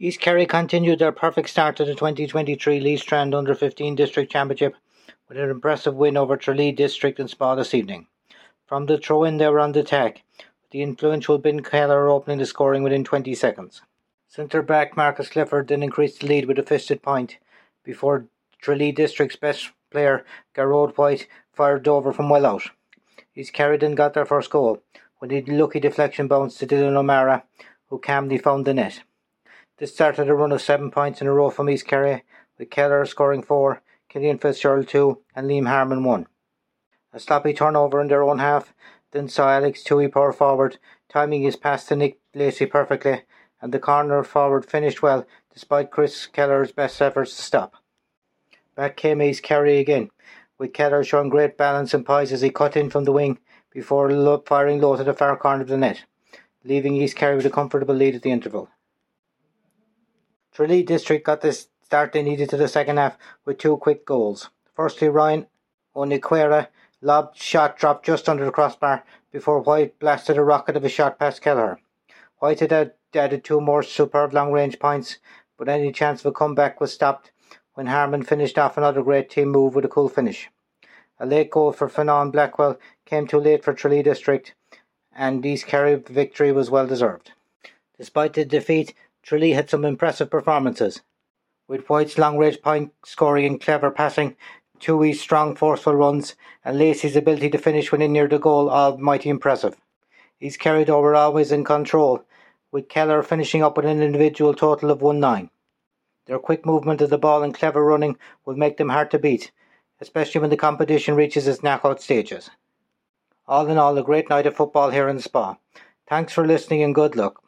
East Kerry continued their perfect start to the 2023 Lee Strand Under 15 District Championship with an impressive win over Tralee District in Spa this evening. From the throw in, they were on the attack, with the influential Ben Keller opening the scoring within 20 seconds. Centre back Marcus Clifford then increased the lead with a fisted point before Tralee District's best player, Garrod White, fired over from well out. East Kerry then got their first goal when the lucky deflection bounced to Dylan O'Mara, who calmly found the net. This started a run of seven points in a row from East Kerry, with Keller scoring four, Killian Fitzgerald two, and Liam Harmon one. A sloppy turnover in their own half then saw Alex Tui pour forward, timing his pass to Nick Lacey perfectly, and the corner forward finished well despite Chris Keller's best efforts to stop. Back came East Kerry again, with Keller showing great balance and poise as he cut in from the wing before firing low to the far corner of the net, leaving East Kerry with a comfortable lead at the interval. Tralee District got the start they needed to the second half with two quick goals. Firstly, Ryan Oniquera lobbed shot dropped just under the crossbar before White blasted a rocket of a shot past Kelleher. White had added two more superb long range points, but any chance of a comeback was stopped when Harmon finished off another great team move with a cool finish. A late goal for Fanon Blackwell came too late for Tralee District, and East Kerry victory was well deserved. Despite the defeat, Tralee had some impressive performances, with White's long-range point scoring and clever passing, Tui's strong forceful runs, and Lacey's ability to finish when in near the goal all mighty impressive. East Kerry over always in control, with Keller finishing up with an individual total of 1-9. Their quick movement of the ball and clever running will make them hard to beat, especially when the competition reaches its knockout stages. All in all, a great night of football here in Spa. Thanks for listening and good luck.